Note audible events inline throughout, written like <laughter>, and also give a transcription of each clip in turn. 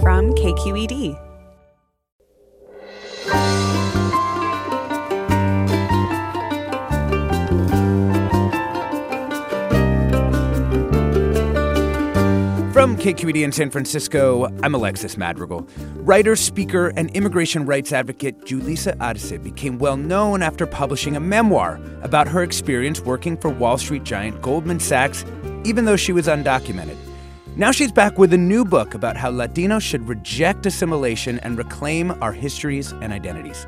from KQED. From KQED in San Francisco, I'm Alexis Madrigal. Writer, speaker, and immigration rights advocate Julissa Arce became well known after publishing a memoir about her experience working for Wall Street giant Goldman Sachs, even though she was undocumented. Now she's back with a new book about how Latinos should reject assimilation and reclaim our histories and identities.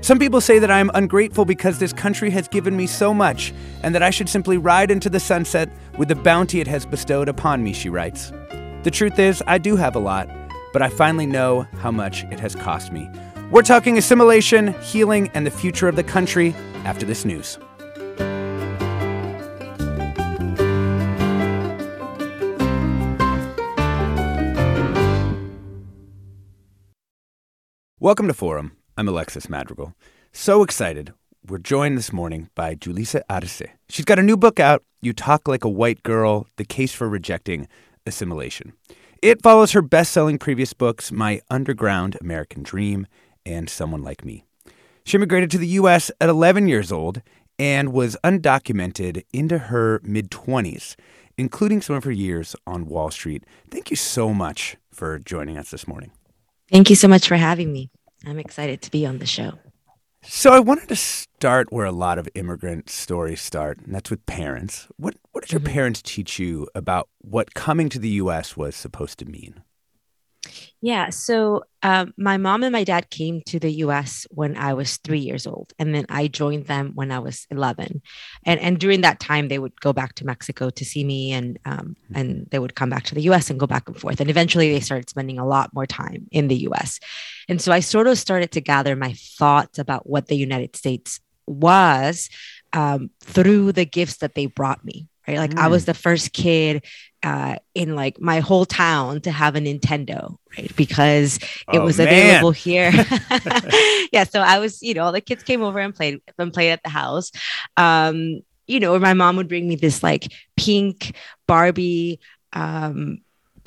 Some people say that I am ungrateful because this country has given me so much and that I should simply ride into the sunset with the bounty it has bestowed upon me, she writes. The truth is, I do have a lot, but I finally know how much it has cost me. We're talking assimilation, healing, and the future of the country after this news. Welcome to Forum. I'm Alexis Madrigal. So excited. We're joined this morning by Julissa Arce. She's got a new book out, You Talk Like a White Girl The Case for Rejecting Assimilation. It follows her best selling previous books, My Underground American Dream and Someone Like Me. She immigrated to the U.S. at 11 years old and was undocumented into her mid 20s, including some of her years on Wall Street. Thank you so much for joining us this morning. Thank you so much for having me. I'm excited to be on the show. So I wanted to start where a lot of immigrant stories start, and that's with parents. What what did your mm-hmm. parents teach you about what coming to the US was supposed to mean? Yeah. So um, my mom and my dad came to the US when I was three years old. And then I joined them when I was 11. And, and during that time, they would go back to Mexico to see me and, um, and they would come back to the US and go back and forth. And eventually they started spending a lot more time in the US. And so I sort of started to gather my thoughts about what the United States was um, through the gifts that they brought me right? Like mm. I was mm. the first kid uh, in like my whole town to have a Nintendo, right? Because it oh, was available <laughs> here. <laughs> yeah, so I was, you know, all the kids came over and played and played at the house. Um, you know, my mom would bring me this like pink Barbie um,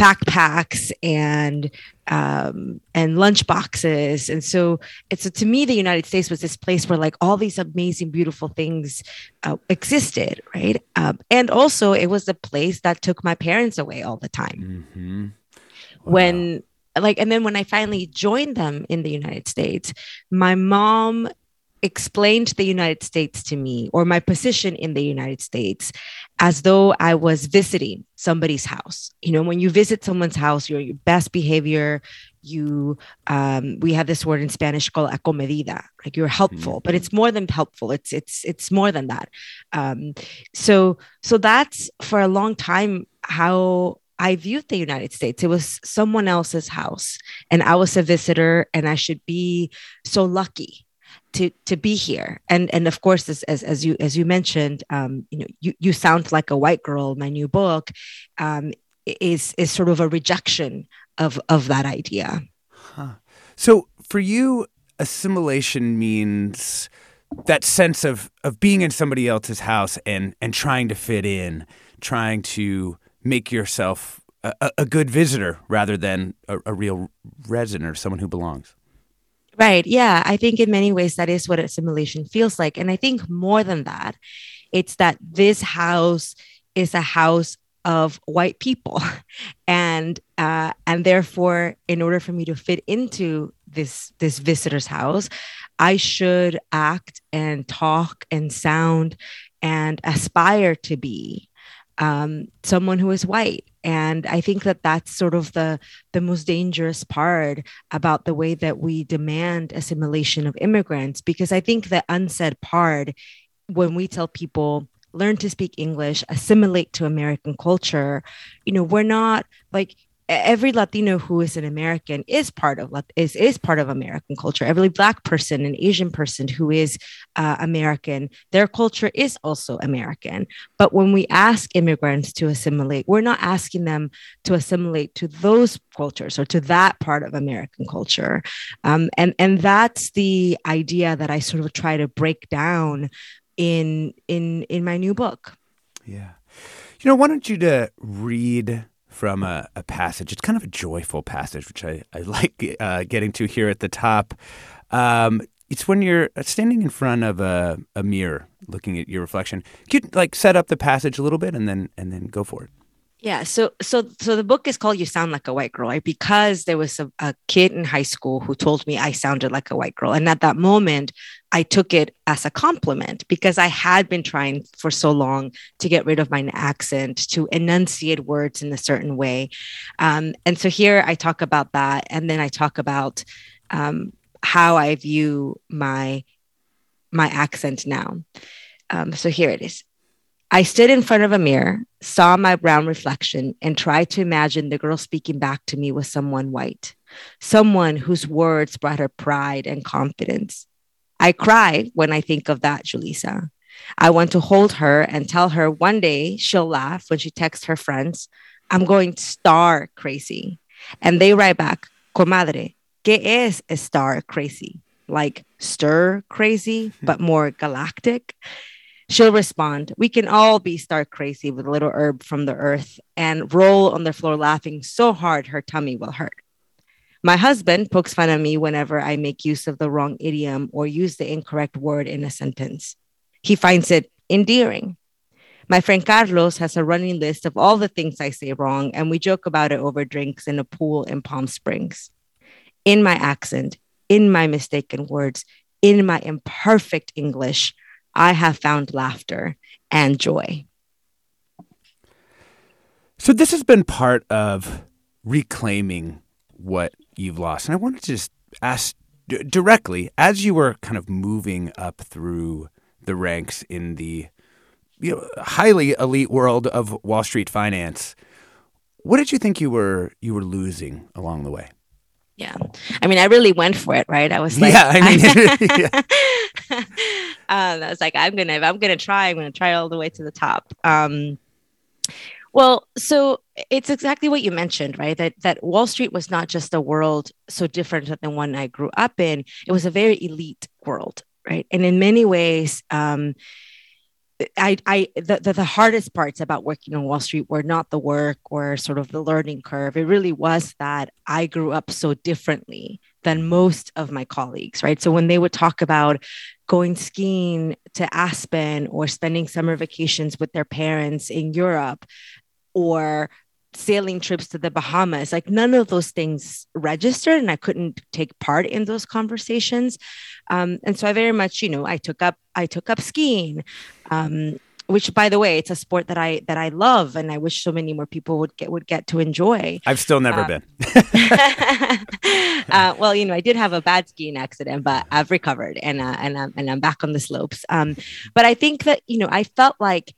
backpacks and um, and lunch boxes. And so it's so to me, the United States was this place where like all these amazing, beautiful things uh, existed, right? Um, and also, it was the place that took my parents away all the time. Mm-hmm. Wow. When like, and then when I finally joined them in the United States, my mom explained the United States to me or my position in the United States as though I was visiting somebody's house. You know, when you visit someone's house, you're your best behavior. You, um, we have this word in Spanish called acomedida, like you're helpful, mm-hmm. but it's more than helpful. It's it's it's more than that. Um, so so that's for a long time how I viewed the United States. It was someone else's house, and I was a visitor, and I should be so lucky to to be here. And and of course as as, as you as you mentioned um, you know you, you sound like a white girl. My new book um, is is sort of a rejection of of that idea. Huh. so for you assimilation means that sense of of being in somebody else's house and and trying to fit in trying to make yourself a, a good visitor rather than a, a real resident or someone who belongs Right. Yeah. I think in many ways that is what assimilation feels like. And I think more than that, it's that this house is a house of white people. <laughs> and uh, and therefore, in order for me to fit into this this visitor's house, I should act and talk and sound and aspire to be um, someone who is white. And i think that that's sort of the the most dangerous part about the way that we demand assimilation of immigrants because i think the unsaid part when we tell people learn to speak english assimilate to american culture you know we're not like every Latino who is an American is part of is is part of American culture. Every Black person and Asian person who is uh, American, their culture is also American. But when we ask immigrants to assimilate, we're not asking them to assimilate to those cultures or to that part of American culture, um, and and that's the idea that I sort of try to break down in in in my new book. Yeah, you know, why don't you to read from a, a, passage. It's kind of a joyful passage, which I, I <laughs> like uh, getting to here at the top. Um, it's when you're standing in front of a, a mirror looking at your reflection. Could you like set up the passage a little bit and then and then go for it? Yeah. So so so the book is called You Sound Like a White Girl, right? Because there was a, a, kid in high school who told me I sounded like a white girl. And at that moment, I took it as a compliment because I had been trying for so long to get rid of my accent, to enunciate words in a certain way. Um, and so here I talk about that. And then I talk about um, how I view my my accent now. Um, so here it is. I stood in front of a mirror, saw my brown reflection, and tried to imagine the girl speaking back to me was someone white, someone whose words brought her pride and confidence. I cry when I think of that, Julissa. I want to hold her and tell her one day she'll laugh when she texts her friends, I'm going star crazy. And they write back, Comadre, ¿qué es star crazy? Like stir crazy, <laughs> but more galactic. She'll respond, We can all be stark crazy with a little herb from the earth and roll on the floor laughing so hard her tummy will hurt. My husband pokes fun at me whenever I make use of the wrong idiom or use the incorrect word in a sentence. He finds it endearing. My friend Carlos has a running list of all the things I say wrong, and we joke about it over drinks in a pool in Palm Springs. In my accent, in my mistaken words, in my imperfect English, I have found laughter and joy. So, this has been part of reclaiming what you've lost. And I wanted to just ask d- directly as you were kind of moving up through the ranks in the you know, highly elite world of Wall Street finance, what did you think you were you were losing along the way? Yeah. I mean, I really went for it, right? I was <laughs> like, yeah, I mean, <laughs> yeah. <laughs> um, I was like, I'm gonna, I'm gonna try, I'm gonna try all the way to the top. Um, well, so it's exactly what you mentioned, right? That that Wall Street was not just a world so different than the one I grew up in. It was a very elite world, right? And in many ways, um, I, I the, the, the hardest parts about working on Wall Street were not the work or sort of the learning curve. It really was that I grew up so differently than most of my colleagues, right? So when they would talk about going skiing to Aspen or spending summer vacations with their parents in Europe or sailing trips to the Bahamas. Like none of those things registered, and I couldn't take part in those conversations. Um, and so I very much, you know, I took up I took up skiing. Um, which by the way it's a sport that i that i love and i wish so many more people would get would get to enjoy. I've still never um, been. <laughs> <laughs> Uh, well you know i did have a bad skiing accident but i've recovered and uh, and, I'm, and i'm back on the slopes. Um, but i think that you know i felt like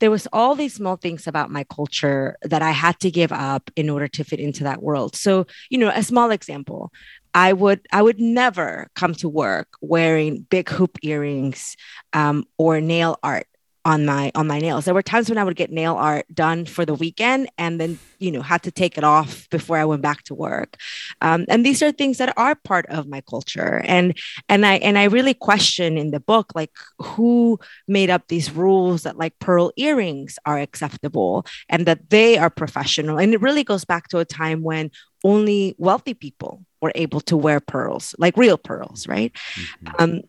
there was all these small things about my culture that I had to give up in order to fit into that world. So, you know, a small example, I would I would never come to work wearing big hoop earrings um, or nail art on my on my nails. There were times when I would get nail art done for the weekend and then you know had to take it off before I went back to work. Um, and these are things that are part of my culture. And and I and I really question in the book like who made up these rules that like pearl earrings are acceptable and that they are professional. And it really goes back to a time when only wealthy people were able to wear pearls, like real pearls, right? Mm-hmm. Um,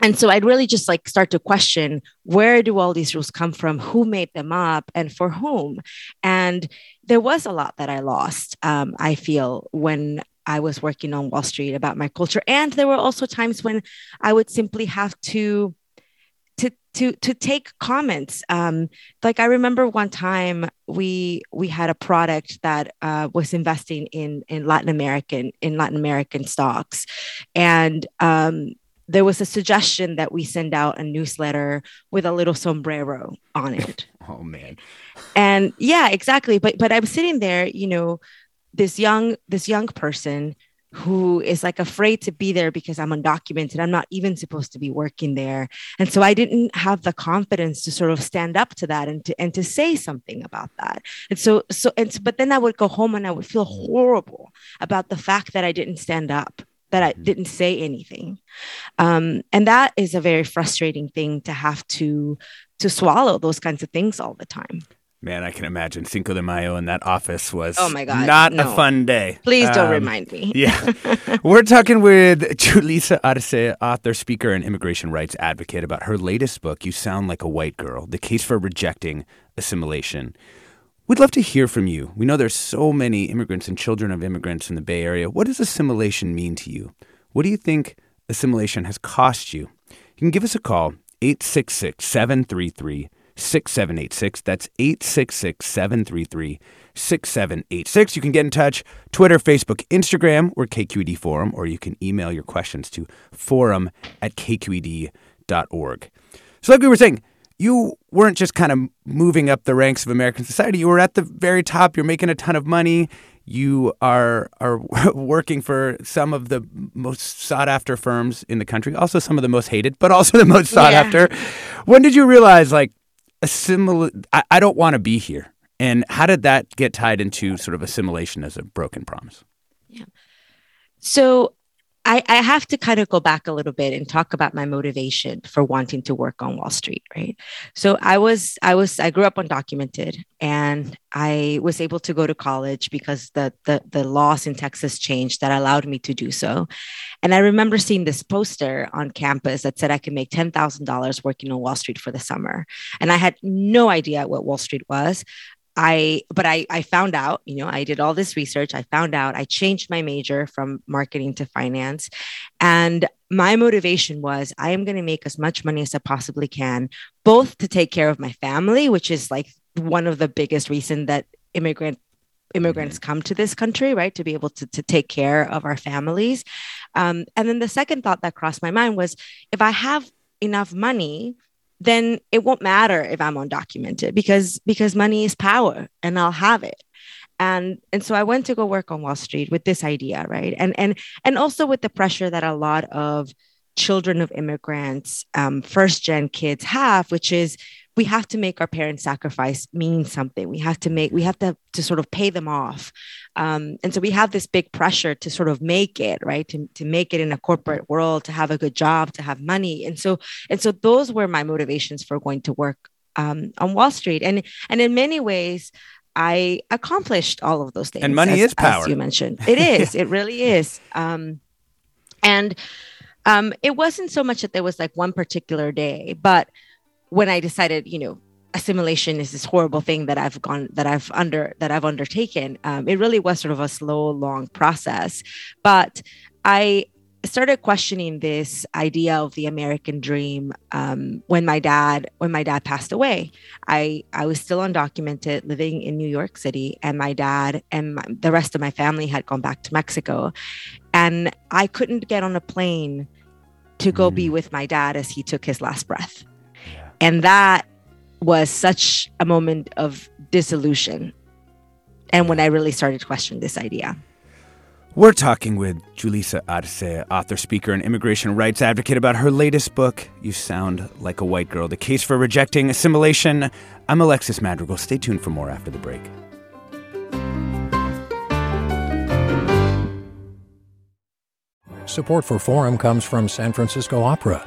and so I'd really just like start to question where do all these rules come from? Who made them up and for whom? And there was a lot that I lost, um, I feel, when I was working on Wall Street about my culture. And there were also times when I would simply have to to to to take comments um, like i remember one time we we had a product that uh, was investing in in latin american in latin american stocks and um, there was a suggestion that we send out a newsletter with a little sombrero on it. <laughs> oh man. And yeah, exactly. But but I was sitting there, you know, this young this young person who is like afraid to be there because I'm undocumented. I'm not even supposed to be working there. And so I didn't have the confidence to sort of stand up to that and to and to say something about that. And so so and but then I would go home and I would feel horrible about the fact that I didn't stand up that I didn't say anything. Um, and that is a very frustrating thing to have to to swallow those kinds of things all the time. Man, I can imagine Cinco de Mayo in that office was oh my God, not no. a fun day. Please don't Um, remind me. <laughs> Yeah. <laughs> We're talking with Julissa Arce, author, speaker, and immigration rights advocate about her latest book, You Sound Like a White Girl The Case for Rejecting Assimilation. We'd love to hear from you. We know there's so many immigrants and children of immigrants in the Bay Area. What does assimilation mean to you? What do you think assimilation has cost you? You can give us a call, 866 733 6786. That's 866 733 6786. You can get in touch Twitter, Facebook, Instagram, or KQED Forum, or you can email your questions to forum at kqed.org. So, like we were saying, you weren't just kind of moving up the ranks of American society. You were at the very top. You're making a ton of money. You are are <laughs> working for some of the most sought after firms in the country, also some of the most hated, but also the most sought Yeah. after. When did you realize like assimil- I, I don't want to be here? And how did that get tied into sort of assimilation as a broken promise? Yeah. So I, I have to kind of go back a little bit and talk about my motivation for wanting to work on Wall Street, right? So I was I was I grew up undocumented and I was able to go to college because the the the laws in Texas changed that allowed me to do so. And I remember seeing this poster on campus that said I could make $10,000 working on Wall Street for the summer. And I had no idea what Wall Street was. I but I I found out, you know, I did all this research. I found out I changed my major from marketing to finance. And my motivation was I am going to make as much money as I possibly can, both to take care of my family, which is like one of the biggest reason that immigrant immigrants come to this country, right? To be able to, to take care of our families. Um, and then the second thought that crossed my mind was if I have enough money then it won't matter if I'm undocumented because because money is power and I'll have it. And and so I went to go work on Wall Street with this idea, right? And and and also with the pressure that a lot of children of immigrants, um, first gen kids have, which is we have to make our parents' sacrifice mean something. We have to make we have to to sort of pay them off. Um, and so we have this big pressure to sort of make it right? To, to make it in a corporate world to have a good job to have money. And so and so those were my motivations for going to work um, on wall street. And and in many ways i accomplished all of those things And money as- is power. as you mentioned. It <laughs> is. It really is. Um, and um, it wasn't so much that there was like one particular day but when i decided you know assimilation is this horrible thing that I've gone that I've under that I've undertaken. Um, it really was sort of a slow, long process, but I started questioning this idea of the American dream um, when my dad when my dad passed away. I I was still undocumented, living in New York City, and my dad and my, the rest of my family had gone back to Mexico, and I couldn't get on a plane to go be with my dad as he took his last breath, and that was such a moment of disillusion. And when I really started questioning this idea. We're talking with Julissa Arce, author, speaker, and immigration rights advocate about her latest book, You Sound Like a White Girl The Case for Rejecting Assimilation. I'm Alexis Madrigal. Stay tuned for more after the break. Support for Forum comes from San Francisco Opera.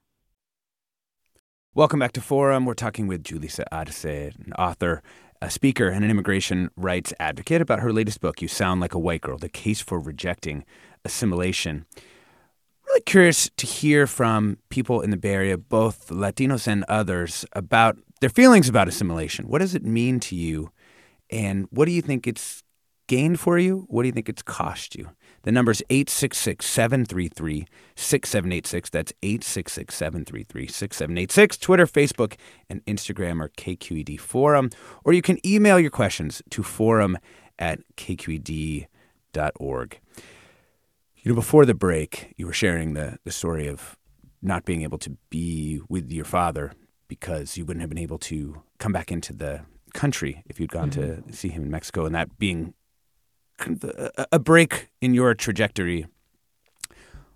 Welcome back to Forum. We're talking with Julissa Arce, an author, a speaker, and an immigration rights advocate about her latest book, You Sound Like a White Girl The Case for Rejecting Assimilation. Really curious to hear from people in the Bay Area, both Latinos and others, about their feelings about assimilation. What does it mean to you? And what do you think it's gained for you? What do you think it's cost you? The number is 866 733 6786. That's 866 733 6786. Twitter, Facebook, and Instagram are KQED Forum. Or you can email your questions to forum at kqed.org. You know, before the break, you were sharing the, the story of not being able to be with your father because you wouldn't have been able to come back into the country if you'd gone mm-hmm. to see him in Mexico, and that being a break in your trajectory.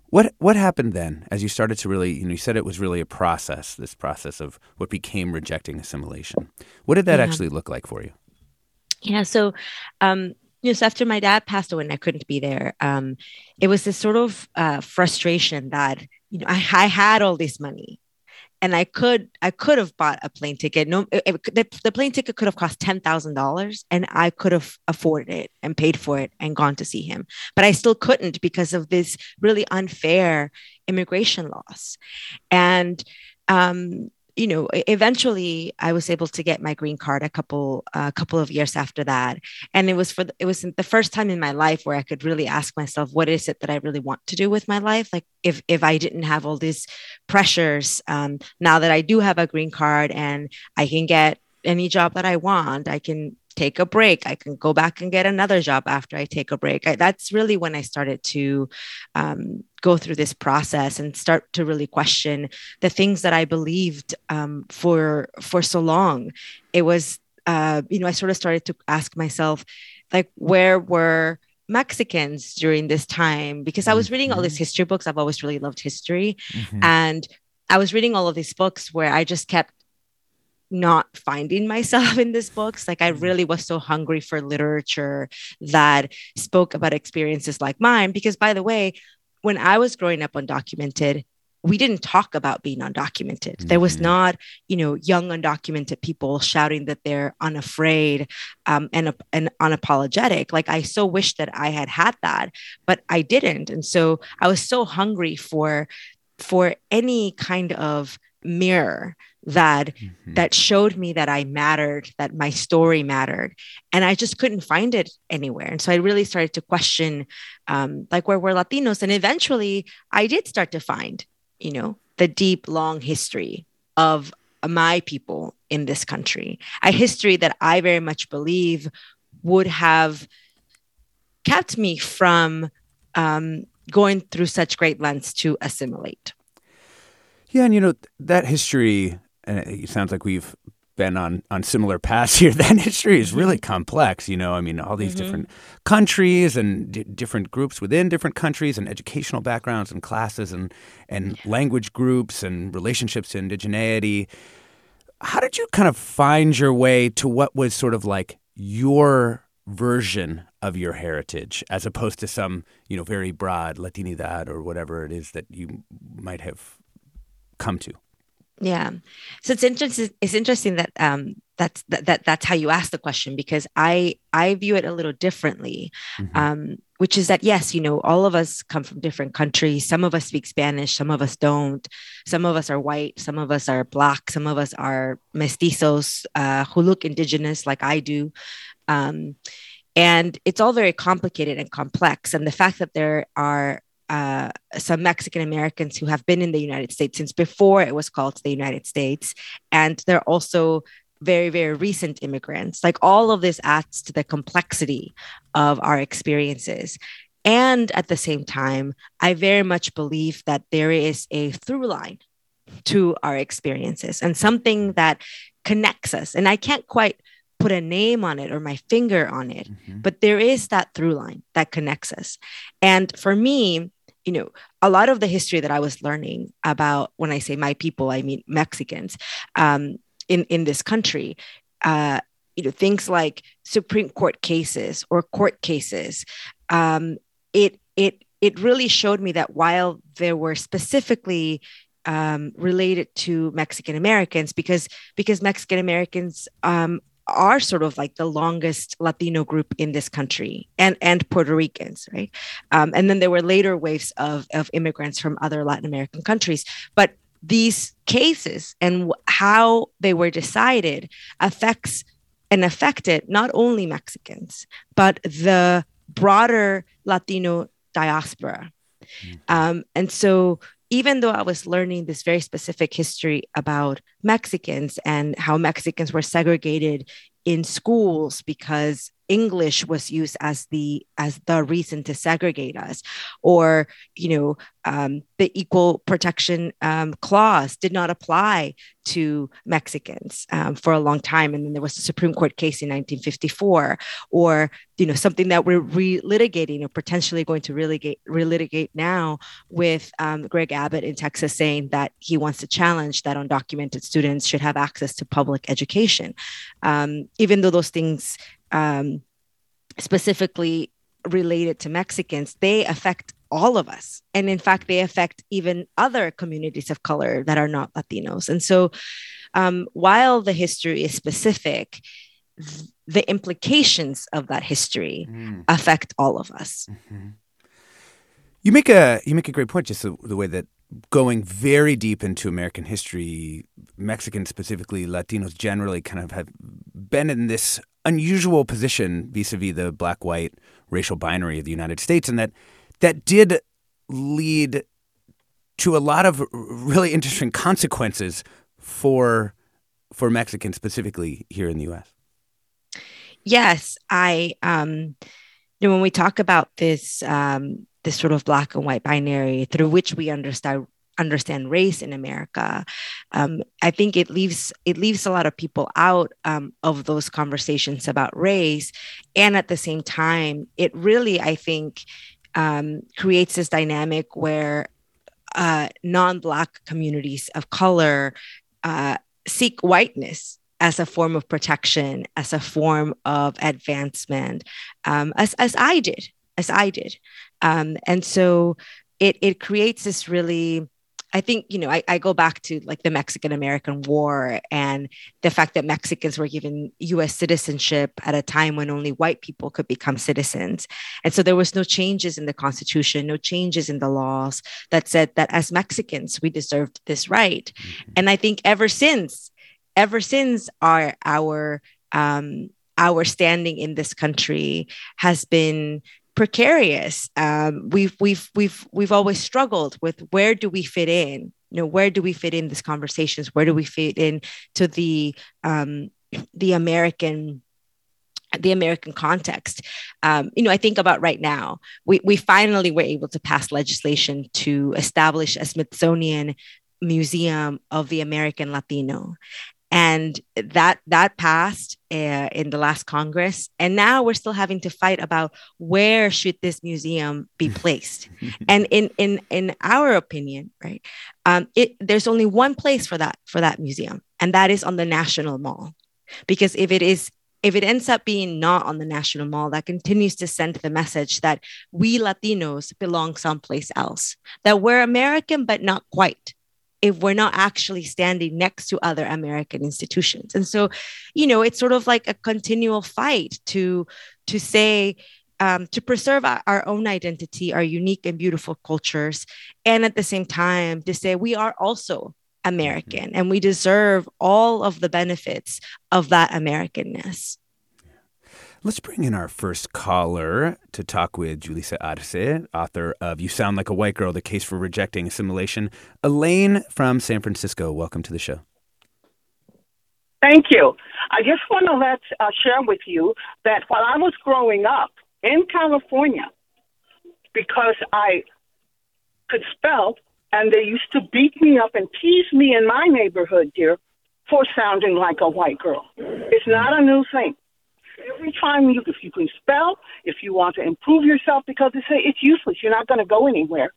What what happened then as you started to really, you know, you said it was really a process, this process of what became rejecting assimilation. What did that yeah. actually look like for you? Yeah, so um, you know, so after my dad passed away and I couldn't be there, um, it was this sort of uh, frustration that you know I, I had all this money, and I could I could have bought a plane ticket. No, it, it, the, the plane ticket could have cost ten thousand dollars, and I could have afforded it and paid for it and gone to see him. But I still couldn't because of this really unfair immigration laws, and um, you know, eventually I was able to get my green card a couple a uh, couple of years after that, and it was for the, it was the first time in my life where I could really ask myself, what is it that I really want to do with my life? Like if if I didn't have all these pressures, um, now that I do have a green card and I can get any job that I want, I can take a break. I can go back and get another job after I take a break. I, that's really when I started to um, go through this process and start to really question the things that I believed um, for for so long. It was, uh, you know, I sort of started to ask myself, like, where were Mexicans during this time? Because I was reading all these mm-hmm. history books. I've always really loved history, mm-hmm. and I was reading all of these books where I just kept not finding myself <laughs> in these books. Like I mm-hmm. really was so hungry for literature that spoke about experiences like mine. Because by the way, when I was growing up undocumented, we didn't talk about being undocumented. Mm-hmm. There was mm-hmm. not, you know, young undocumented people shouting that they're unafraid um, and, and unapologetic. Like I so wish that I had had that, but I didn't. And so I was so hungry for for any kind of mirror that mm-hmm. that showed me that I mattered, that my story mattered, and I just couldn't find it anywhere. And so I really started to question, um, like where were Latinos, and eventually I did start to find, you know, the deep, long history of my people in this country, a history that I very much believe would have kept me from um, going through such great lengths to assimilate. Yeah, and you know that history and it sounds like we've been on on similar paths <laughs> here. That history is really mm-hmm. complex. You know, I mean, all these mm-hmm. different countries and d- different groups within different countries, and educational backgrounds and classes, and and language groups and relationships to indigeneity. How did you kind of find your way to what was sort of like your version of your heritage, as opposed to some you know very broad Latinidad or whatever it is that you might have come to? Yeah. So it's interesting. It's interesting that um, that's that, that that's how you ask the question because I I view it a little differently, mm-hmm. um, which is that yes, you know, all of us come from different countries. Some of us speak Spanish, some of us don't. Some of us are white, some of us are black, some of us are mestizos uh, who look indigenous like I do. Um, and it's all very complicated and complex. And the fact that there are uh, some Mexican Americans who have been in the United States since before it was called the United States. And they're also very, very recent immigrants. Like all of this adds to the complexity of our experiences. And at the same time, I very much believe that there is a through line to our experiences and something that connects us. And I can't quite put a name on it or my finger on it, mm-hmm. but there is that through line that connects us. And for me, you know, a lot of the history that I was learning about when I say my people, I mean Mexicans um, in in this country. Uh, you know, things like Supreme Court cases or court cases. Um, it it it really showed me that while there were specifically um, related to Mexican Americans, because because Mexican Americans um, are sort of like the longest Latino group in this country, and and Puerto Ricans, right? Um, and then there were later waves of of immigrants from other Latin American countries, but these cases and how they were decided affects and affected not only Mexicans but the broader Latino diaspora. Mm-hmm. Um, and so even though I was learning this very specific history about Mexicans and how Mexicans were segregated in schools because English was used as the as the reason to segregate us, or you know um, the equal protection um, clause did not apply to Mexicans um, for a long time, and then there was a Supreme Court case in 1954, or you know something that we're relitigating or potentially going to relitigate, relitigate now with um, Greg Abbott in Texas saying that he wants to challenge that undocumented students should have access to public education, um, even though those things um, specifically related to Mexicans, they affect all of us. And in fact, they affect even other communities of color that are not Latinos. And so um, while the history is specific, the implications of that history mm. affect all of us. Mm-hmm. You make a you make a great point, just the, the way that going very deep into American history, Mexicans specifically, Latinos generally, kind of have been in this unusual position vis-a-vis the black-white racial binary of the United States, and that that did lead to a lot of really interesting consequences for for Mexicans specifically here in the U.S. Yes, I. Um, you know, when we talk about this um, this sort of black and white binary through which we understand understand race in America. Um, I think it leaves it leaves a lot of people out um, of those conversations about race, and at the same time, it really I think um, creates this dynamic where uh, non-black communities of color uh, seek whiteness as a form of protection, as a form of advancement, um, as as I did, as I did, um, and so it it creates this really I think, you know, I, I go back to like the Mexican American War and the fact that Mexicans were given US citizenship at a time when only white people could become citizens. And so there was no changes in the Constitution, no changes in the laws that said that as Mexicans, we deserved this right. Mm-hmm. And I think ever since, ever since our, our, um, our standing in this country has been precarious. Um, we've we've we've we've always struggled with where do we fit in? You know, where do we fit in these conversations? Where do we fit in to the um, the American the American context. Um, you know, I think about right now, we, we finally were able to pass legislation to establish a Smithsonian Museum of the American Latino and that that passed uh, in the last congress. And now we're still having to fight about where should this museum be <laughs> placed. And in in in our opinion right um, it there's only one place for that for that museum and that is on the national mall. Because if it is if it ends up being not on the national mall, that continues to send the message that we Latinos belong someplace else, that we're American, but not quite if we're not actually standing next to other American institutions. And so, you know, it's sort of like a continual fight to to say um, to preserve our, our, own identity, our unique and beautiful cultures, and at the same time to say we are also American and we deserve all of the benefits of that Americanness. Let's bring in our first caller to talk with Julissa Arce, author of You Sound Like a White Girl The Case for Rejecting Assimilation. Elaine from San Francisco, welcome to the show. Thank you. I just want to let uh, share with you that while I was growing up in California, because I could spell, and they used to beat me up and tease me in my neighborhood, dear, for sounding like a white girl. It's not a new thing every time you, if you can spell, if you want to improve yourself, because they say it's useless, you're not going to go anywhere.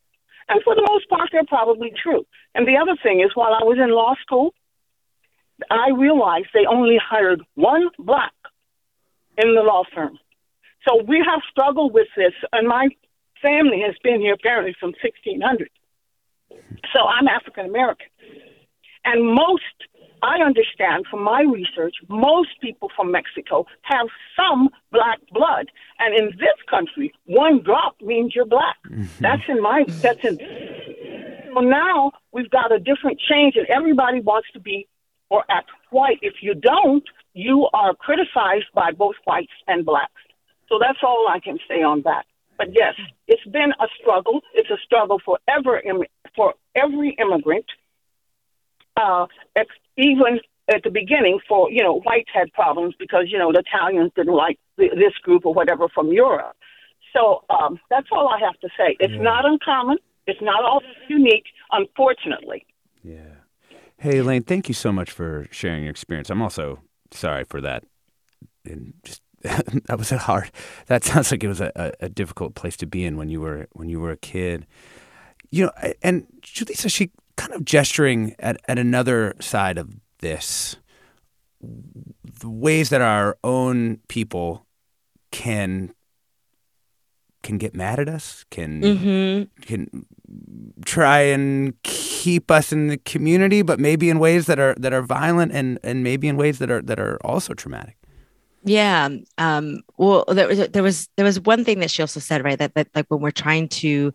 And for the most part, they're probably true. And the other thing is, while I was in law school, I realized they only hired one black in the law firm. So we have struggled with this. In my family has been here apparently from 1600. So I'm African American. And most, I understand from my research, most people from Mexico have some black blood. And in this country, one drop means you're black. That's in my, that's in. So now we've got a different change, and everybody wants to be or act white. If you don't, you are criticized by both whites and blacks. So that's all I can say on that. But yes, it's been a struggle. It's a struggle for ever for every immigrant. Uh, ex- even at the beginning, for you know, whites had problems because you know the Italians didn't like th- this group or whatever from Europe. So um, that's all I have to say. It's Yeah. not uncommon. It's not all unique, unfortunately. Yeah. Hey, Elaine, thank you so much for sharing your experience. I'm also sorry for that. And just <laughs> that was a hard. That sounds like it was a, a, difficult place to be in when you were when you were a kid. You know, and Julissa, she kind of gesturing at, at another side of this, the ways that our own people can can get mad at us, can Mm-hmm. can try and keep us in the community, but maybe in ways that are that are violent and and maybe in ways that are that are also traumatic. Yeah. Um, well, there was there was there was one thing that she also said, right? That that like when we're trying to,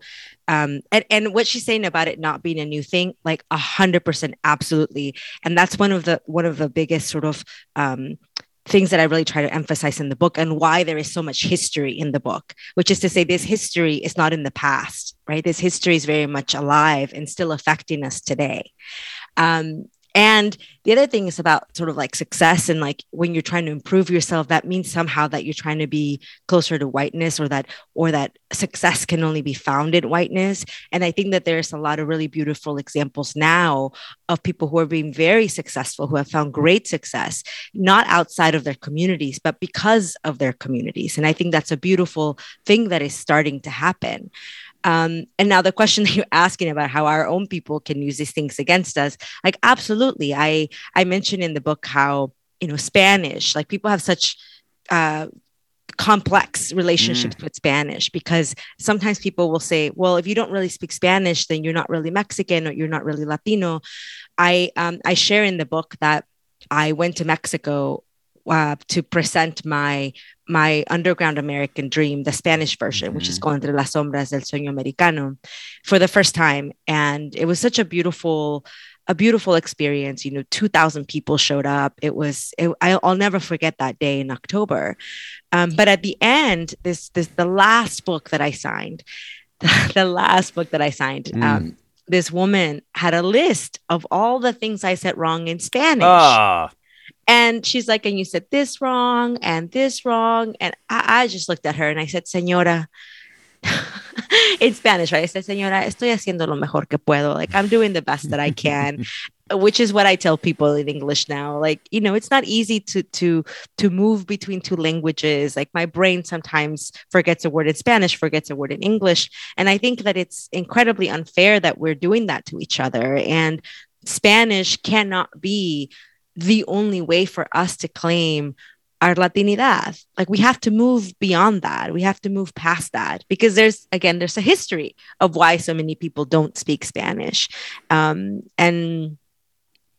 um, and and what she's saying about it not being a new thing, like a hundred percent, absolutely, and that's one of the one of the biggest sort of um things that I really try to emphasize in the book and why there is so much history in the book, which is to say this history is not in the past, right? This history is very much alive and still affecting us today. Um, and the other thing is about sort of like success and like when you're trying to improve yourself, that means somehow that you're trying to be closer to whiteness or that or that success can only be found in whiteness. And I think that there's a lot of really beautiful examples now of people who are being very successful, who have found great success, not outside of their communities, but because of their communities. And I think that's a beautiful thing that is starting to happen. Um, and now the question that you're asking about how our own people can use these things against us, like absolutely. I I mentioned in the book how you know Spanish, like people have such uh, complex relationships with Spanish because sometimes people will say, well, if you don't really speak Spanish, then you're not really Mexican or you're not really Latino. I um, I share in the book that I went to Mexico uh, to present my my underground American dream, the Spanish version, which is Con entre las sombras del sueño americano, for the first time, and it was such a beautiful a beautiful experience. You know, two thousand people showed up. It was it, I, I'll never forget that day in October. Um, but at the end, this this the last book that I signed, <laughs> the last book that I signed. Um, this woman had a list of all the things I said wrong in Spanish. Ah, And she's like, and you said this wrong and this wrong. And I, I just looked at her and I said, Señora, <laughs> in Spanish, right? I said, Señora, estoy haciendo lo mejor que puedo. Like, I'm doing the best that I can, <laughs> which is what I tell people in English now. Like, you know, it's not easy to to to move between two languages. Like, my brain sometimes forgets a word in Spanish, forgets a word in English, and I think that it's incredibly unfair that we're doing that to each other. And Spanish cannot be the only way for us to claim our Latinidad. Like we have to move beyond that. We have to move past that because there's again there's a history of why so many people don't speak Spanish, um, and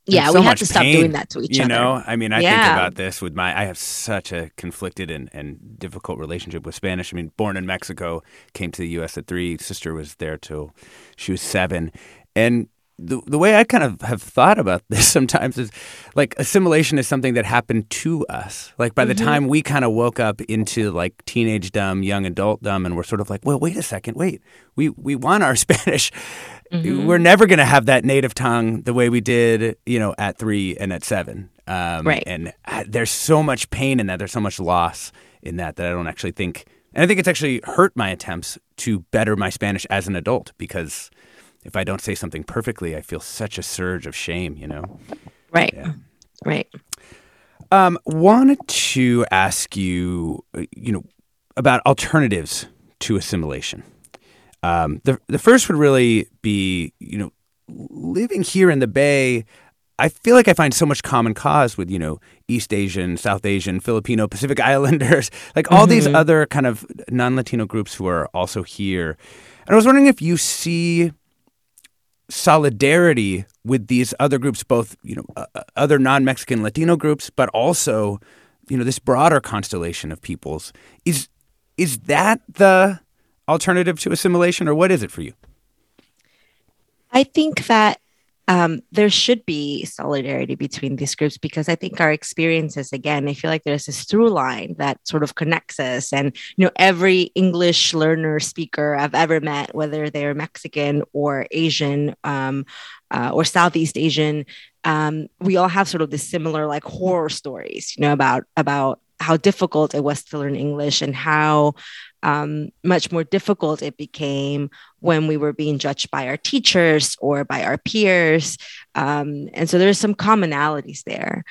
yeah, There's we have to stop pain, doing that to each you other. You know, I mean, I think about this with my. I have such a conflicted and, and difficult relationship with Spanish. I mean, born in Mexico, came to the U.S. at three. Sister was there till she was seven, and the the way I kind of have thought about <laughs> this sometimes is like assimilation is something that happened to us. Like by the Mm-hmm. time we kind of woke up into like teenage dumb, young adult dumb, and we're sort of like, well, wait a second, wait, we we want our <laughs> Spanish. Mm-hmm. We're never going to have that native tongue the way we did, you know, at three and at seven. Um, Right. And uh, there's so much pain in that. There's so much loss in that that I don't actually think. And I think it's actually hurt my attempts to better my Spanish as an adult because if I don't say something perfectly, I feel such a surge of shame, you know? Right, Yeah. right. Um, wanted to ask you, uh, you know, about alternatives to assimilation. Um, the the first would really be, you know, living here in the Bay. I feel like I find so much common cause with, you know, East Asian, South Asian, Filipino, Pacific <laughs> Islanders, like all mm-hmm. these other kind of non Latino groups who are also here. And I was wondering if you see solidarity with these other groups, both, you know, uh, uh other non Mexican Latino groups, but also, you know, this broader constellation of peoples. Is, is that the alternative to assimilation, or what is it for you? I think that um, there should be solidarity between these groups because I think our experiences, again, I feel like there's this through line that sort of connects us. And, you know, every English learner speaker I've ever met, whether they're Mexican or Asian um, uh, or Southeast Asian, um, we all have sort of this similar like horror stories, you know, about, about how difficult it was to learn English and how um, much more difficult it became when we were being judged by our teachers or by our peers. Um, and so there's some commonalities there.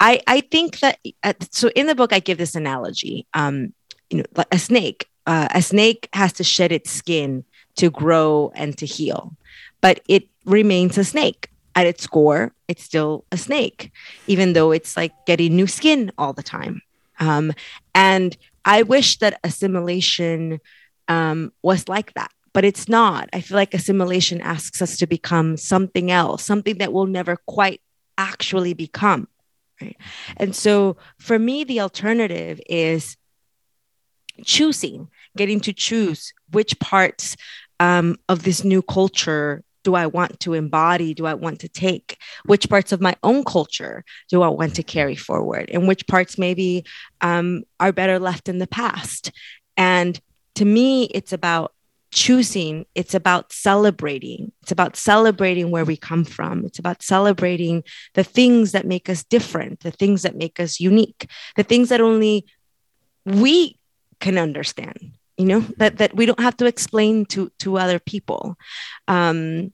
I, I think that, uh, so in the book, I give this analogy. Um, you know, like a snake, uh, a snake has to shed its skin to grow and to heal, but it remains a snake. At its core, it's still a snake, even though it's like getting new skin all the time. Um, and I wish that assimilation um, was like that, but it's not. I feel like assimilation asks us to become something else, something that we'll never quite actually become. Right? And so for me, the alternative is choosing, getting to choose which parts um, of this new culture do I want to embody? Do I want to take? Which parts of my own culture do I want to carry forward? And which parts maybe um, are better left in the past? And to me, it's about choosing, it's about celebrating. It's about celebrating where we come from. It's about celebrating the things that make us different, the things that make us unique, the things that only we can understand you know that that we don't have to explain to to other people. Um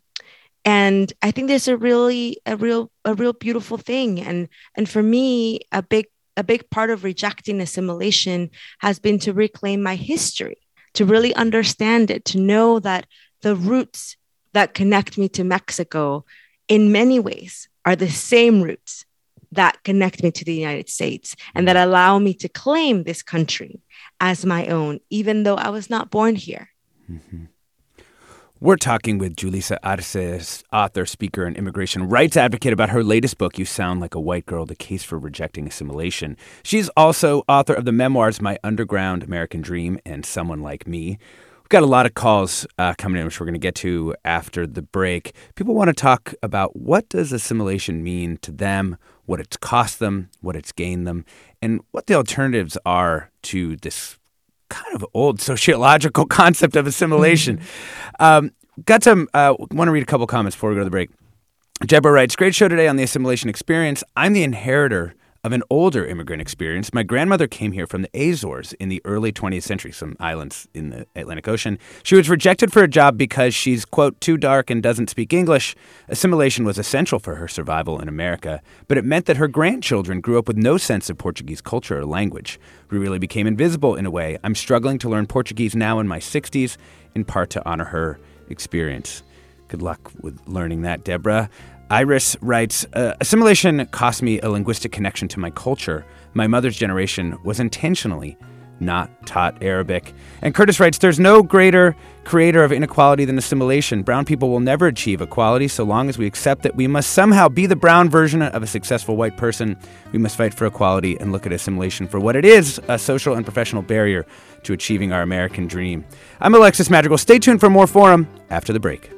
and i think there's a really a real a real beautiful thing. And and for me a big a big part of rejecting assimilation has been to reclaim my history to really understand it to know that the roots that connect me to mexico in many ways are the same roots that connect me to the United States and that allow me to claim this country as my own, even though I was not born here. Mm-hmm. We're talking with Julissa Arce, author, speaker, and immigration rights advocate about her latest book, You Sound Like a White Girl The Case for Rejecting Assimilation. She's also author of the memoirs My Underground American Dream and Someone Like Me. We've got a lot of calls uh, coming in, which we're going to get to after the break. People want to talk about what does assimilation mean to them, what it's cost them, what it's gained them, and what the alternatives are to this kind of old sociological <laughs> concept of assimilation. Mm-hmm. um, got some, uh, want to read a couple comments before we go to the break. Deborah writes, Great show today on the assimilation experience. I'm the inheritor of an older immigrant experience. My grandmother came here from the Azores in the early 20th century, some islands in the Atlantic Ocean. She was rejected for a job because she's, quote, too dark and doesn't speak English. Assimilation was essential for her survival in America, but it meant that her grandchildren grew up with no sense of Portuguese culture or language. We really became invisible in a way. I'm struggling to learn Portuguese now in my 60s, in part to honor her experience. Good luck with learning that, Deborah. Iris writes uh, Assimilation cost me a linguistic connection to my culture. My mother's generation was intentionally not taught Arabic. And Curtis writes There's no greater creator of inequality than assimilation. Brown people will never achieve equality so long as we accept that we must somehow be the brown version of a successful white person. We must fight for equality and look at assimilation for what it is a social and professional barrier to achieving our American dream. I'm Alexis Madrigal. Stay tuned for more Forum after the break.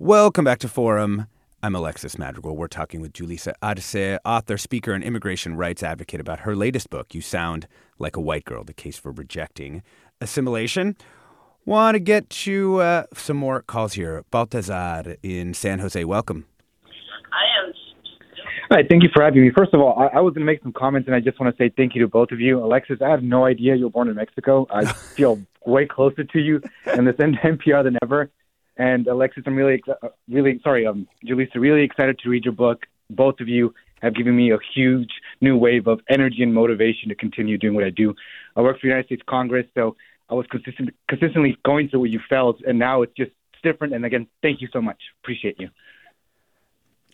Welcome back to Forum. I'm Alexis Madrigal. We're talking with Julissa Arce, author, speaker, and immigration rights advocate about her latest book, You Sound Like a White Girl The Case for Rejecting Assimilation. Want to get to uh, some more calls here. Baltazar in San Jose, welcome. I am. All right, thank you for having me. First of all, I, I was going to make some comments, and I just want to say thank you to both of you. Alexis, I have no idea you were born in Mexico. I <laughs> feel way closer to you and this NPR than ever. And Alexis, I'm really, uh, really sorry, um, Julissa, really excited to read your book. Both of you have given me a huge new wave of energy and motivation to continue doing what I do. I work for the United States Congress, so I was consistent, consistently going through what you felt, and now it's just different. And again, thank you so much. Appreciate you.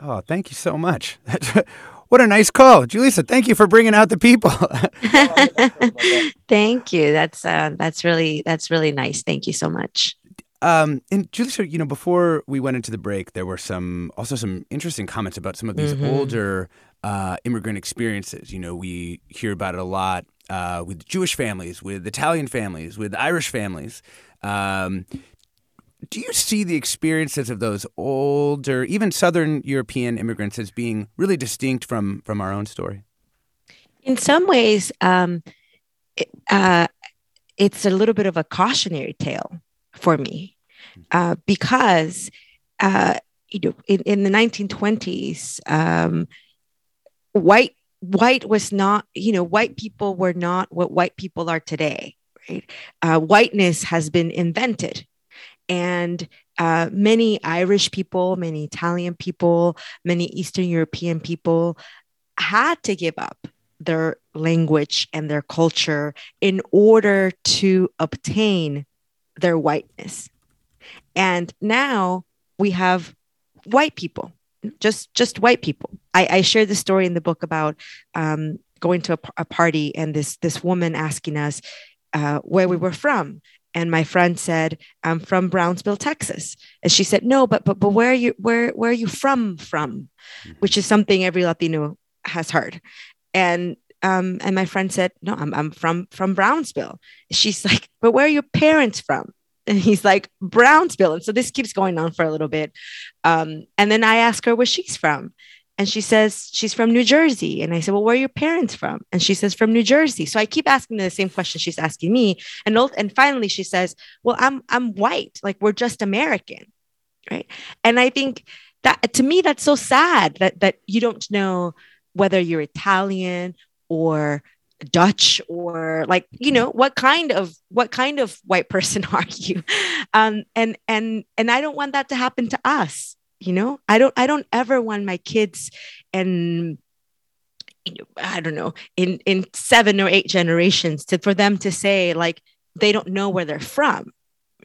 Oh, thank you so much. <laughs> what a nice call, Julissa. Thank you for bringing out the people. <laughs> <laughs> thank you. That's uh, that's really that's really nice. Thank you so much. Um, and Julissa, you know, before we went into the break, there were some also some interesting comments about some of these mm-hmm. older uh, immigrant experiences. You know, we hear about it a lot uh, with Jewish families, with Italian families, with Irish families. Um, do you see the experiences of those older, even Southern European immigrants as being really distinct from from our own story? In some ways, um, it, uh, it's a little bit of a cautionary tale for me uh, because uh, you know in, in the 1920s um, white white was not you know white people were not what white people are today right? Uh, whiteness has been invented. And uh, many irish people many italian people many eastern european people had to give up their language and their culture in order to obtain their whiteness. And now we have white people, just just white people. I, I shared the story in the book about um, going to a, a, party and this this woman asking us uh, where we were from, and my friend said i'm from brownsville texas. And she said no but but but where are you where where are you from from? Mm-hmm. which is something every latino has heard. And um and my friend said no i'm, I'm from from brownsville. She's like but where are your parents from? And he's like brownsville. And so this keeps going on for a little bit. Um, and then i ask her where she's from. And she says she's from new jersey. And i said well where are your parents from? And she says from new jersey. So i keep asking the same question she's asking me. And and finally she says well i'm i'm white. Like we're just american. Right? And i think that to me that's so sad that that you don't know whether you're italian or Dutch or like you know what kind of what kind of white person <laughs> are you? Um and and and I don't want that to happen to us you know? I don't I don't ever want my kids and I don't know in in seven or eight generations to for them to say like they don't know where they're from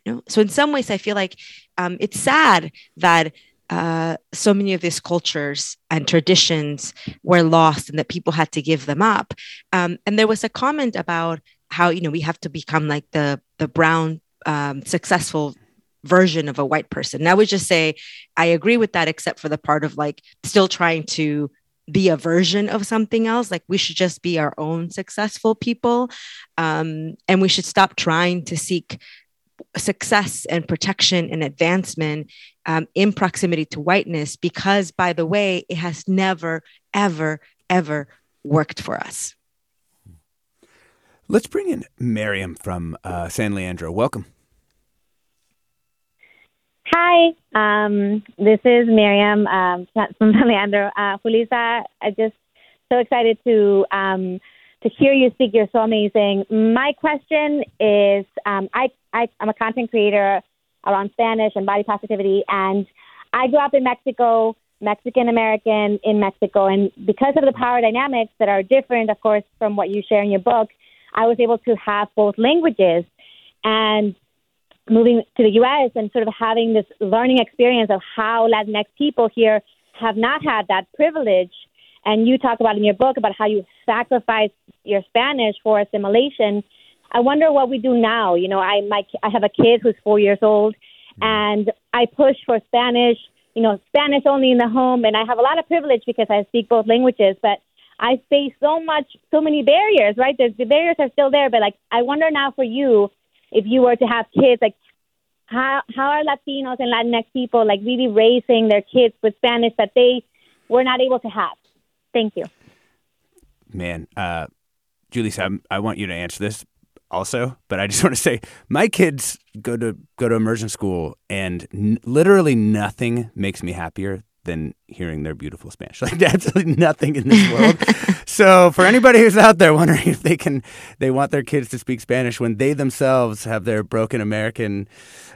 you know? So in some ways I feel like um, it's sad that uh, so many of these cultures and traditions were lost and that people had to give them up. Um, and there was a comment about how you know we have to become like the the brown um, successful version of a white person. And I would just say I agree with that, except for the part of like still trying to be a version of something else. Like we should just be our own successful people, um, and we should stop trying to seek success and protection and advancement um, in proximity to whiteness because, by the way, it has never, ever, ever worked for us. Let's bring in Miriam from uh, San Leandro. Welcome. Hi, um, this is Miriam um, from San Leandro. Uh, Julissa, I just so excited to um, to hear you speak. You're so amazing. My question is, um, I, I I'm a content creator around Spanish and body positivity, and I grew up in Mexico, Mexican American in Mexico, and because of the power dynamics that are different, of course, from what you share in your book, I was able to have both languages, and moving to the U.S. and sort of having this learning experience of how Latinx people here have not had that privilege and you talk about in your book about how you sacrificed your Spanish for assimilation. I wonder what we do now. You know, I my I have a kid who's four years old, and I push for Spanish. You know, Spanish only in the home, and I have a lot of privilege because I speak both languages. But I face so much, so many barriers. Right, There's, the barriers are still there. But like, I wonder now for you, if you were to have kids, like how how are Latinos and Latinx people like really raising their kids with Spanish that they were not able to have? Thank you. Man, uh, Julie, I, I want you to answer this also, but I just <laughs> want to say my kids go to go to immersion school, and n- literally nothing makes me happier than hearing their beautiful Spanish. <laughs> Like absolutely nothing in this world. <laughs> so for anybody who's out there wondering if they can, they want their kids to speak Spanish when they themselves have their broken American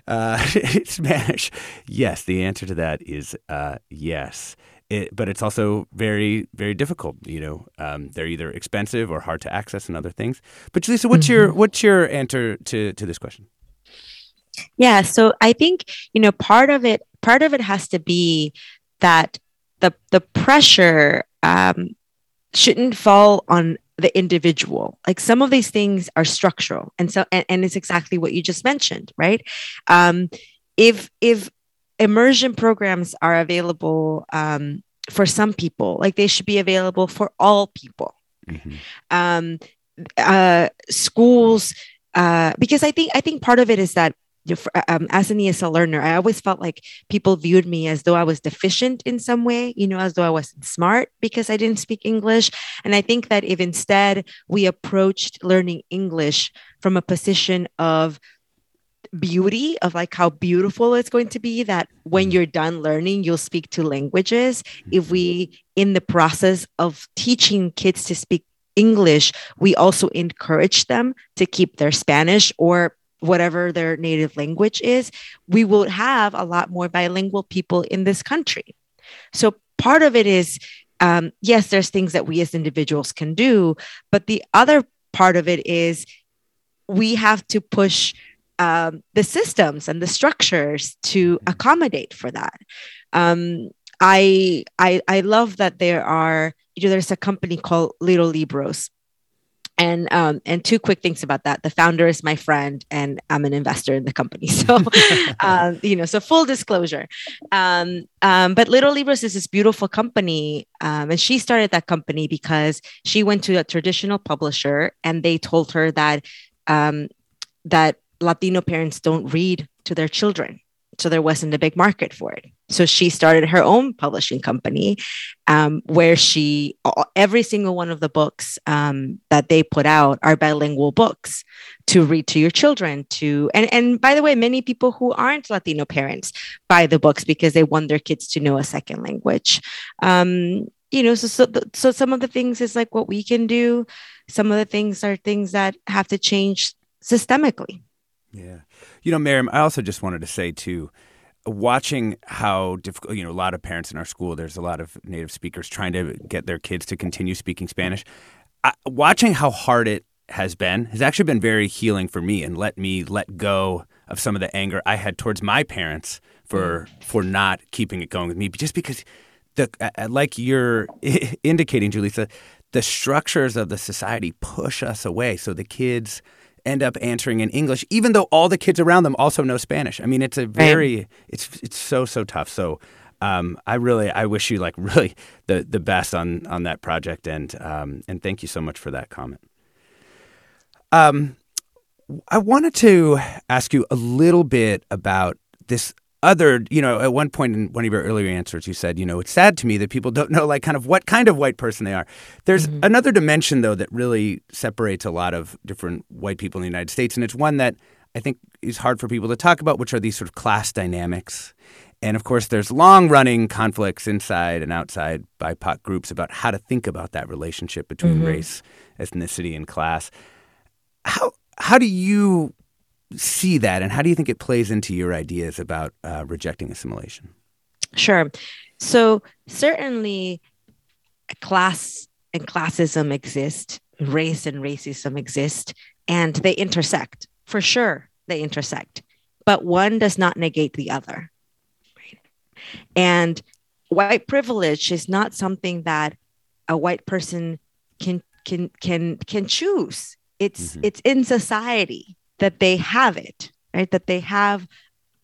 uh, Spanish. Yes, the answer to that is uh, yes. It, but it's also very, very difficult. You know, um, they're either expensive or hard to access, and other things. But Julissa, what's mm-hmm. your what's your answer to to this question? Yeah, so I think you know part of it part of it has to be that the the pressure um, shouldn't fall on the individual like some of these things are structural and so and, and it's exactly what you just mentioned right um, if if immersion programs are available um, for some people like they should be available for all people mm-hmm. um, uh, schools uh, because i think i think part of it is that um, as an ESL learner, I always felt like people viewed me as though I was deficient in some way, you know, as though I wasn't smart because I didn't speak English. And I think that if instead we approached learning English from a position of beauty of like how beautiful it's going to be that when you're done learning you'll speak two languages. If we in the process of teaching kids to speak english we also encourage them to keep their spanish or whatever their native language is we will have a lot more bilingual people in this country. So part of it is um, yes there's things that we as individuals can do but the other part of it is we have to push um, the systems and the structures to accommodate for that. Um, I, I I love that there are you know there's a company called Little Libros, and um, and two quick things about that. The founder is my friend, and I'm an investor in the company. <laughs> So, <laughs> um, you know, so full disclosure. Um, um, but Little Libros is this beautiful company, um, and she started that company because she went to a traditional publisher, and they told her that um, that Latino parents don't read to their children. So there wasn't a big market for it. So she started her own publishing company um, where she, every single one of the books um, that they put out are bilingual books to read to your children to and and by the way many people who aren't latino parents buy the books because they want their kids to know a second language um, you know so so, so some of the things is like what we can do some of the things are things that have to change systemically yeah. You know, Miriam, I also just wanted to say, too, watching how difficult, you know, a lot of parents in our school, there's a lot of native speakers trying to get their kids to continue speaking Spanish. I, watching how hard it has been has actually been very healing for me and let me let go of some of the anger I had towards my parents for mm. for not keeping it going with me just because the like you're <laughs> indicating Julissa the structures of the society push us away so the kids end up answering in English, even though all the kids around them also know Spanish. I mean, it's a very right. it's it's so so tough. So um, I really I wish you like <laughs> really the the best on on that project, and um, and thank you so much for that comment. Um, I wanted to ask you a little bit about this other, you know, at one point in one of your earlier answers, you said, you know, it's sad to me that people don't <laughs> know, like, kind of what kind of white person they are. There's mm-hmm. another dimension, though, that really separates a lot of different white people in the United States. And it's one that I think is hard for people to talk about, which are these sort of class dynamics. And of course, there's long running conflicts inside and outside BIPOC groups about how to think about that relationship between mm-hmm. race, ethnicity, and class. How, how do you see that, and how do you think it plays into your ideas about uh, rejecting assimilation? Sure. So certainly, class and classism exist, race and racism exist, and they intersect. For sure, they intersect, but one does not negate the other. Right? And white privilege is not something that a white person can can can can choose. It's Mhm. it's in society that they have it, right? That they have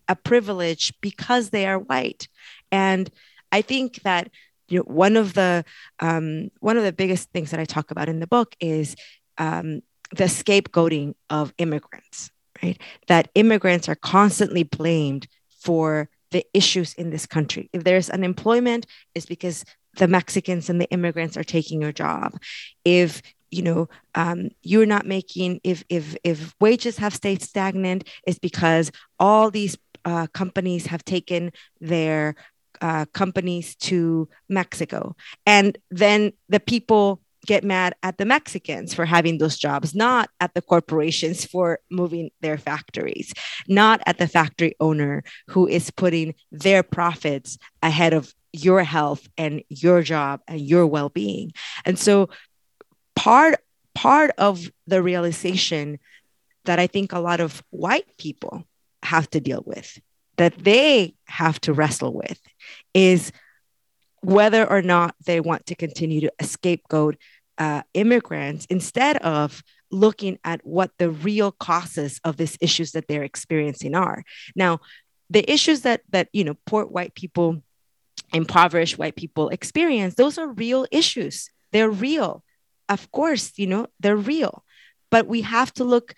a privilege because they are white. And I think that you know, one of the um, one of the biggest things that I talk about in the book is um, the scapegoating of immigrants, right? That immigrants are constantly blamed for the issues in this country. If there's unemployment, it's because the Mexicans and the immigrants are taking your job. If you know um, you're not making if if if wages have stayed stagnant, it's because all these uh, companies have taken their uh, companies to Mexico, and then the people get mad at the Mexicans for having those jobs, not at the corporations for moving their factories, not at the factory owner who is putting their profits ahead of your health and your job and your well-being. And so part part of the realization that I think a lot of white people have to deal with, that they have to wrestle with, is whether or not they want to continue to scapegoat uh, immigrants instead of looking at what the real causes of these issues that they're experiencing are. Now, the issues that that you know poor white people, impoverished white people experience, those are real issues. They're real. Of course, you know, they're real. But we have to look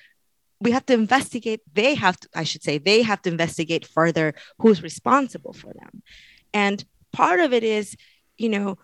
we have to investigate they have to i should say they have to investigate further who's responsible for them and part of it is you know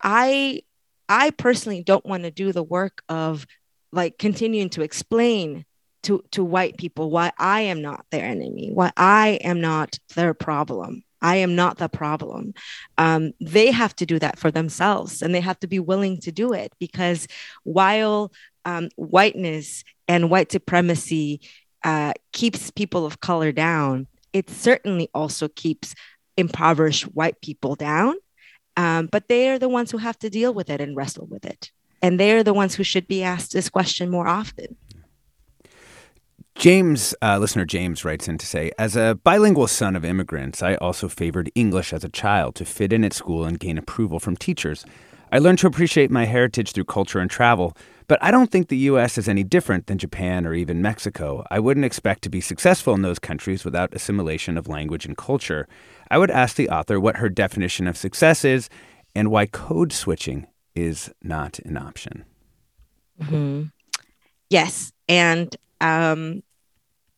i i personally don't want to do the work of like continuing to explain to to white people why i am not their enemy why i am not their problem i am not the problem um, they have to do that for themselves and they have to be willing to do it because while um, whiteness and white supremacy uh, keeps people of color down, it certainly also keeps impoverished white people down. Um, but they are the ones who have to deal with it and wrestle with it. And they're the ones who should be asked this question more often. James, uh, listener James writes in to say, as a bilingual son of immigrants, I also favored English as a child to fit in at school and gain approval from teachers. I learned to appreciate my heritage through culture and travel, but I don't think the U.S. is any different than Japan or even Mexico. I wouldn't expect to be successful in those countries without assimilation of language and culture. I would ask the author what her definition of success is and why code switching is not an option. Mm-hmm. Yes. And um,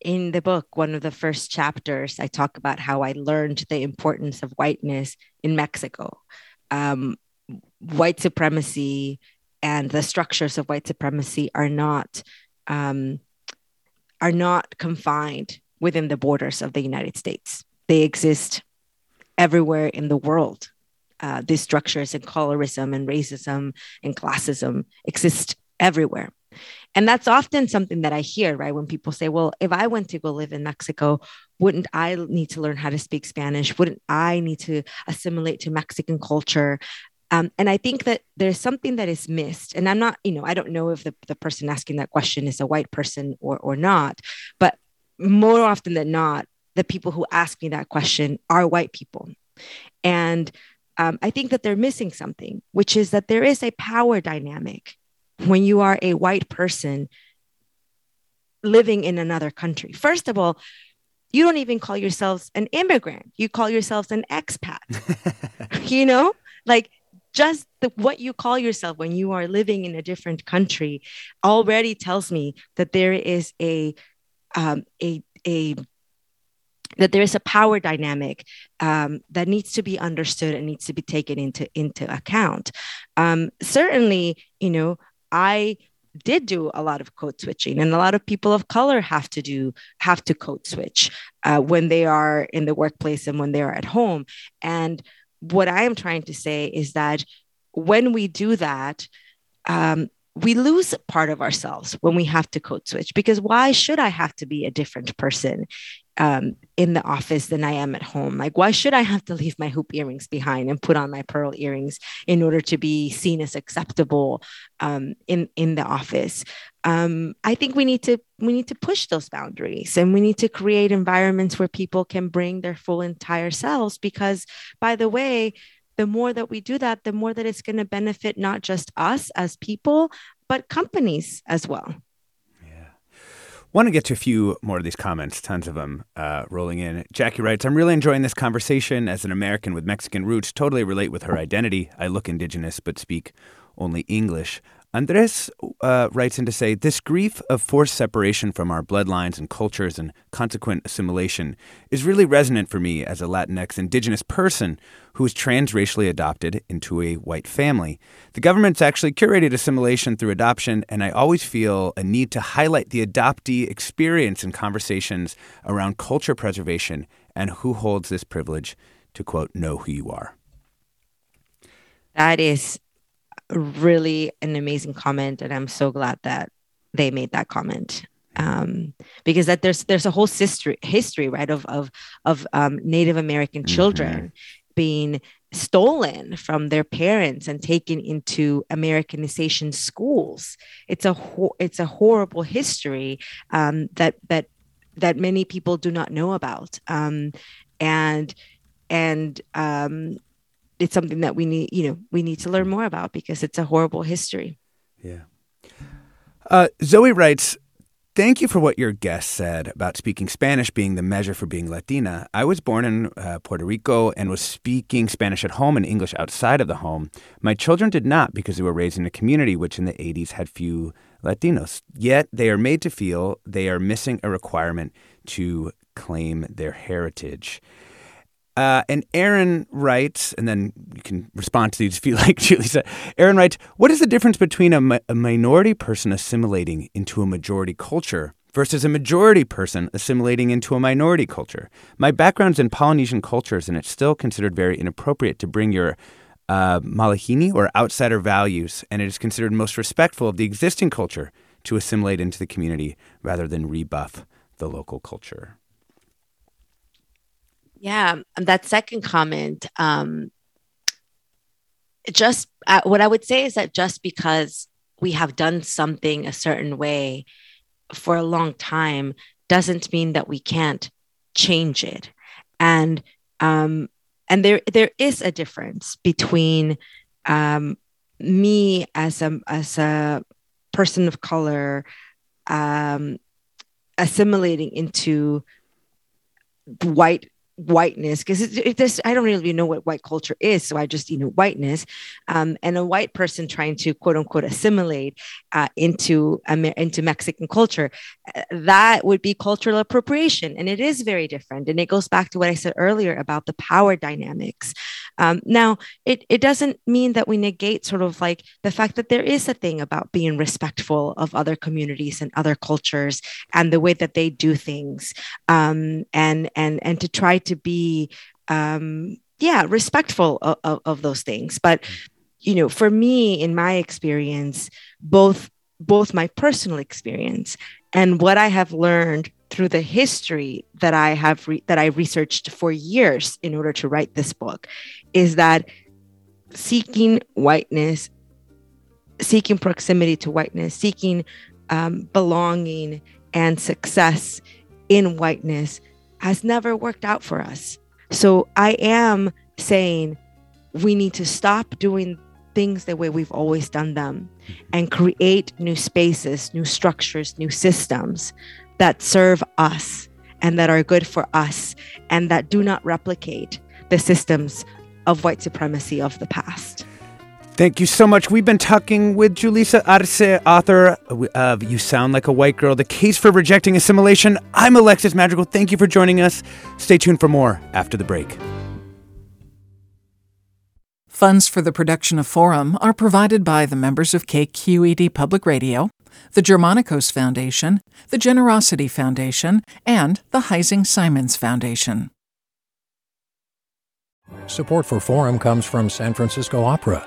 in the book, one of the first chapters, I talk about how I learned the importance of whiteness in Mexico. Um, white supremacy and the structures of white supremacy are not um, are not confined within the borders of the United States. They exist everywhere in the world. Uh, these structures and colorism and racism and classism exist everywhere. And that's often something that I hear, right? When people say, well, if I went to go live in Mexico, wouldn't I need to learn how to speak Spanish? Wouldn't I need to assimilate to Mexican culture? Um, and I think that there's something that is missed. And I'm not, you know, I don't know if the, the person asking that question is a white person or, or not, but more often than not, the people who ask me that question are white people. And um, I think that they're missing something, which is that there is a power dynamic when you are a white person living in another country. First of all, you don't even call yourselves an immigrant, you call yourselves an expat. <laughs> you know, like just the, what you call yourself when you are living in a different country already tells me that there is a um, a a that there is a power dynamic um, that needs to be understood and needs to be taken into into account. Um, certainly, you know, I did do a lot of code switching and a lot of people of color have to do have to code switch uh, when they are in the workplace and when they are at home. And what I am trying to say is that when we do that, um, we lose part of ourselves when we have to code switch because why should I have to be a different person um, in the office than I am at home? Like, why should I have to leave my hoop earrings behind and put on my pearl earrings in order to be seen as acceptable um, in in the office? Um, I think we need to we need to push those boundaries and we need to create environments where people can bring their full entire selves. Because, by the way, the more that we do that, the more that it's going to benefit not just us as people, but companies as well. Want to get to a few more of these comments, tons of them uh, rolling in. Jackie writes, I'm really enjoying this conversation. As an American with Mexican roots, totally relate with her identity. I look indigenous but speak only English. Andres uh, writes in to say, This grief of forced separation from our bloodlines and cultures and consequent assimilation is really resonant for me as a Latinx indigenous person who was transracially adopted into a white family. The government's actually curated assimilation through adoption, and I always feel a need to highlight the adoptee experience in conversations around culture preservation and who holds this privilege to, quote, know who you are. That is really an amazing comment, and I'm so glad that they made that comment um, because that there's there's a whole history history right of of of um, Native American mm-hmm. children mm-hmm. being stolen from their parents and taken into Americanization schools. It's a ho- it's a horrible history um, that that that many people do not know about, um, and and um, it's something that we need, you know, we need to learn more about because it's a horrible history. Yeah. Uh, Zoe writes, Thank you for what your guest said about speaking Spanish being the measure for being Latina. I was born in uh, Puerto Rico and was speaking Spanish at home and English outside of the home. My children did not because they were raised in a community which in the 80s had few Latinos. Yet they are made to feel they are missing a requirement to claim their heritage. Uh, and Aaron writes, and then you can respond to these if you <laughs> like, Julissa. Aaron writes, What is the difference between a, mi- a minority person assimilating into a majority culture versus a majority person assimilating into a minority culture? My background's in Polynesian cultures, and it's still considered very inappropriate to bring your uh, malihini or outsider values, and it is considered most respectful of the existing culture to assimilate into the community rather than rebuff the local culture. Yeah, that second comment, um, just uh, what I would say is that just because we have done something a certain way for a long time doesn't mean that we can't change it. And um, and there there is a difference between um, me as a as a person of color um, assimilating into white whiteness because I don't really know what white culture is, so I just you know whiteness, um, and a white person trying to quote unquote assimilate uh, into into Mexican culture, uh, that would be cultural appropriation, and it is very different. And it goes back to what I said earlier about the power dynamics. Um, now, it it doesn't mean that we negate sort of like the fact that there is a thing about being respectful of other communities and other cultures and the way that they do things, um, and and and to try to be um, yeah respectful of, of, of those things. But you know for me in my experience both both my personal experience and what i have learned through the history that i have re- that i researched for years in order to write this book is that seeking whiteness seeking proximity to whiteness seeking um, belonging and success in whiteness has never worked out for us. So I am saying we need to stop doing things the way we've always done them and create new spaces, new structures, new systems that serve us and that are good for us and that do not replicate the systems of white supremacy of the past. Thank you so much. We've been talking with Julissa Arce, author of You Sound Like a White Girl The Case for Rejecting Assimilation. I'm Alexis Madrigal. Thank you for joining us. Stay tuned for more after the break. Funds for the production of Forum are provided by the members of KQED Public Radio, the Germanacos Foundation, the Generosity Foundation, and the Heising Simons Foundation. Support for Forum comes from San Francisco Opera.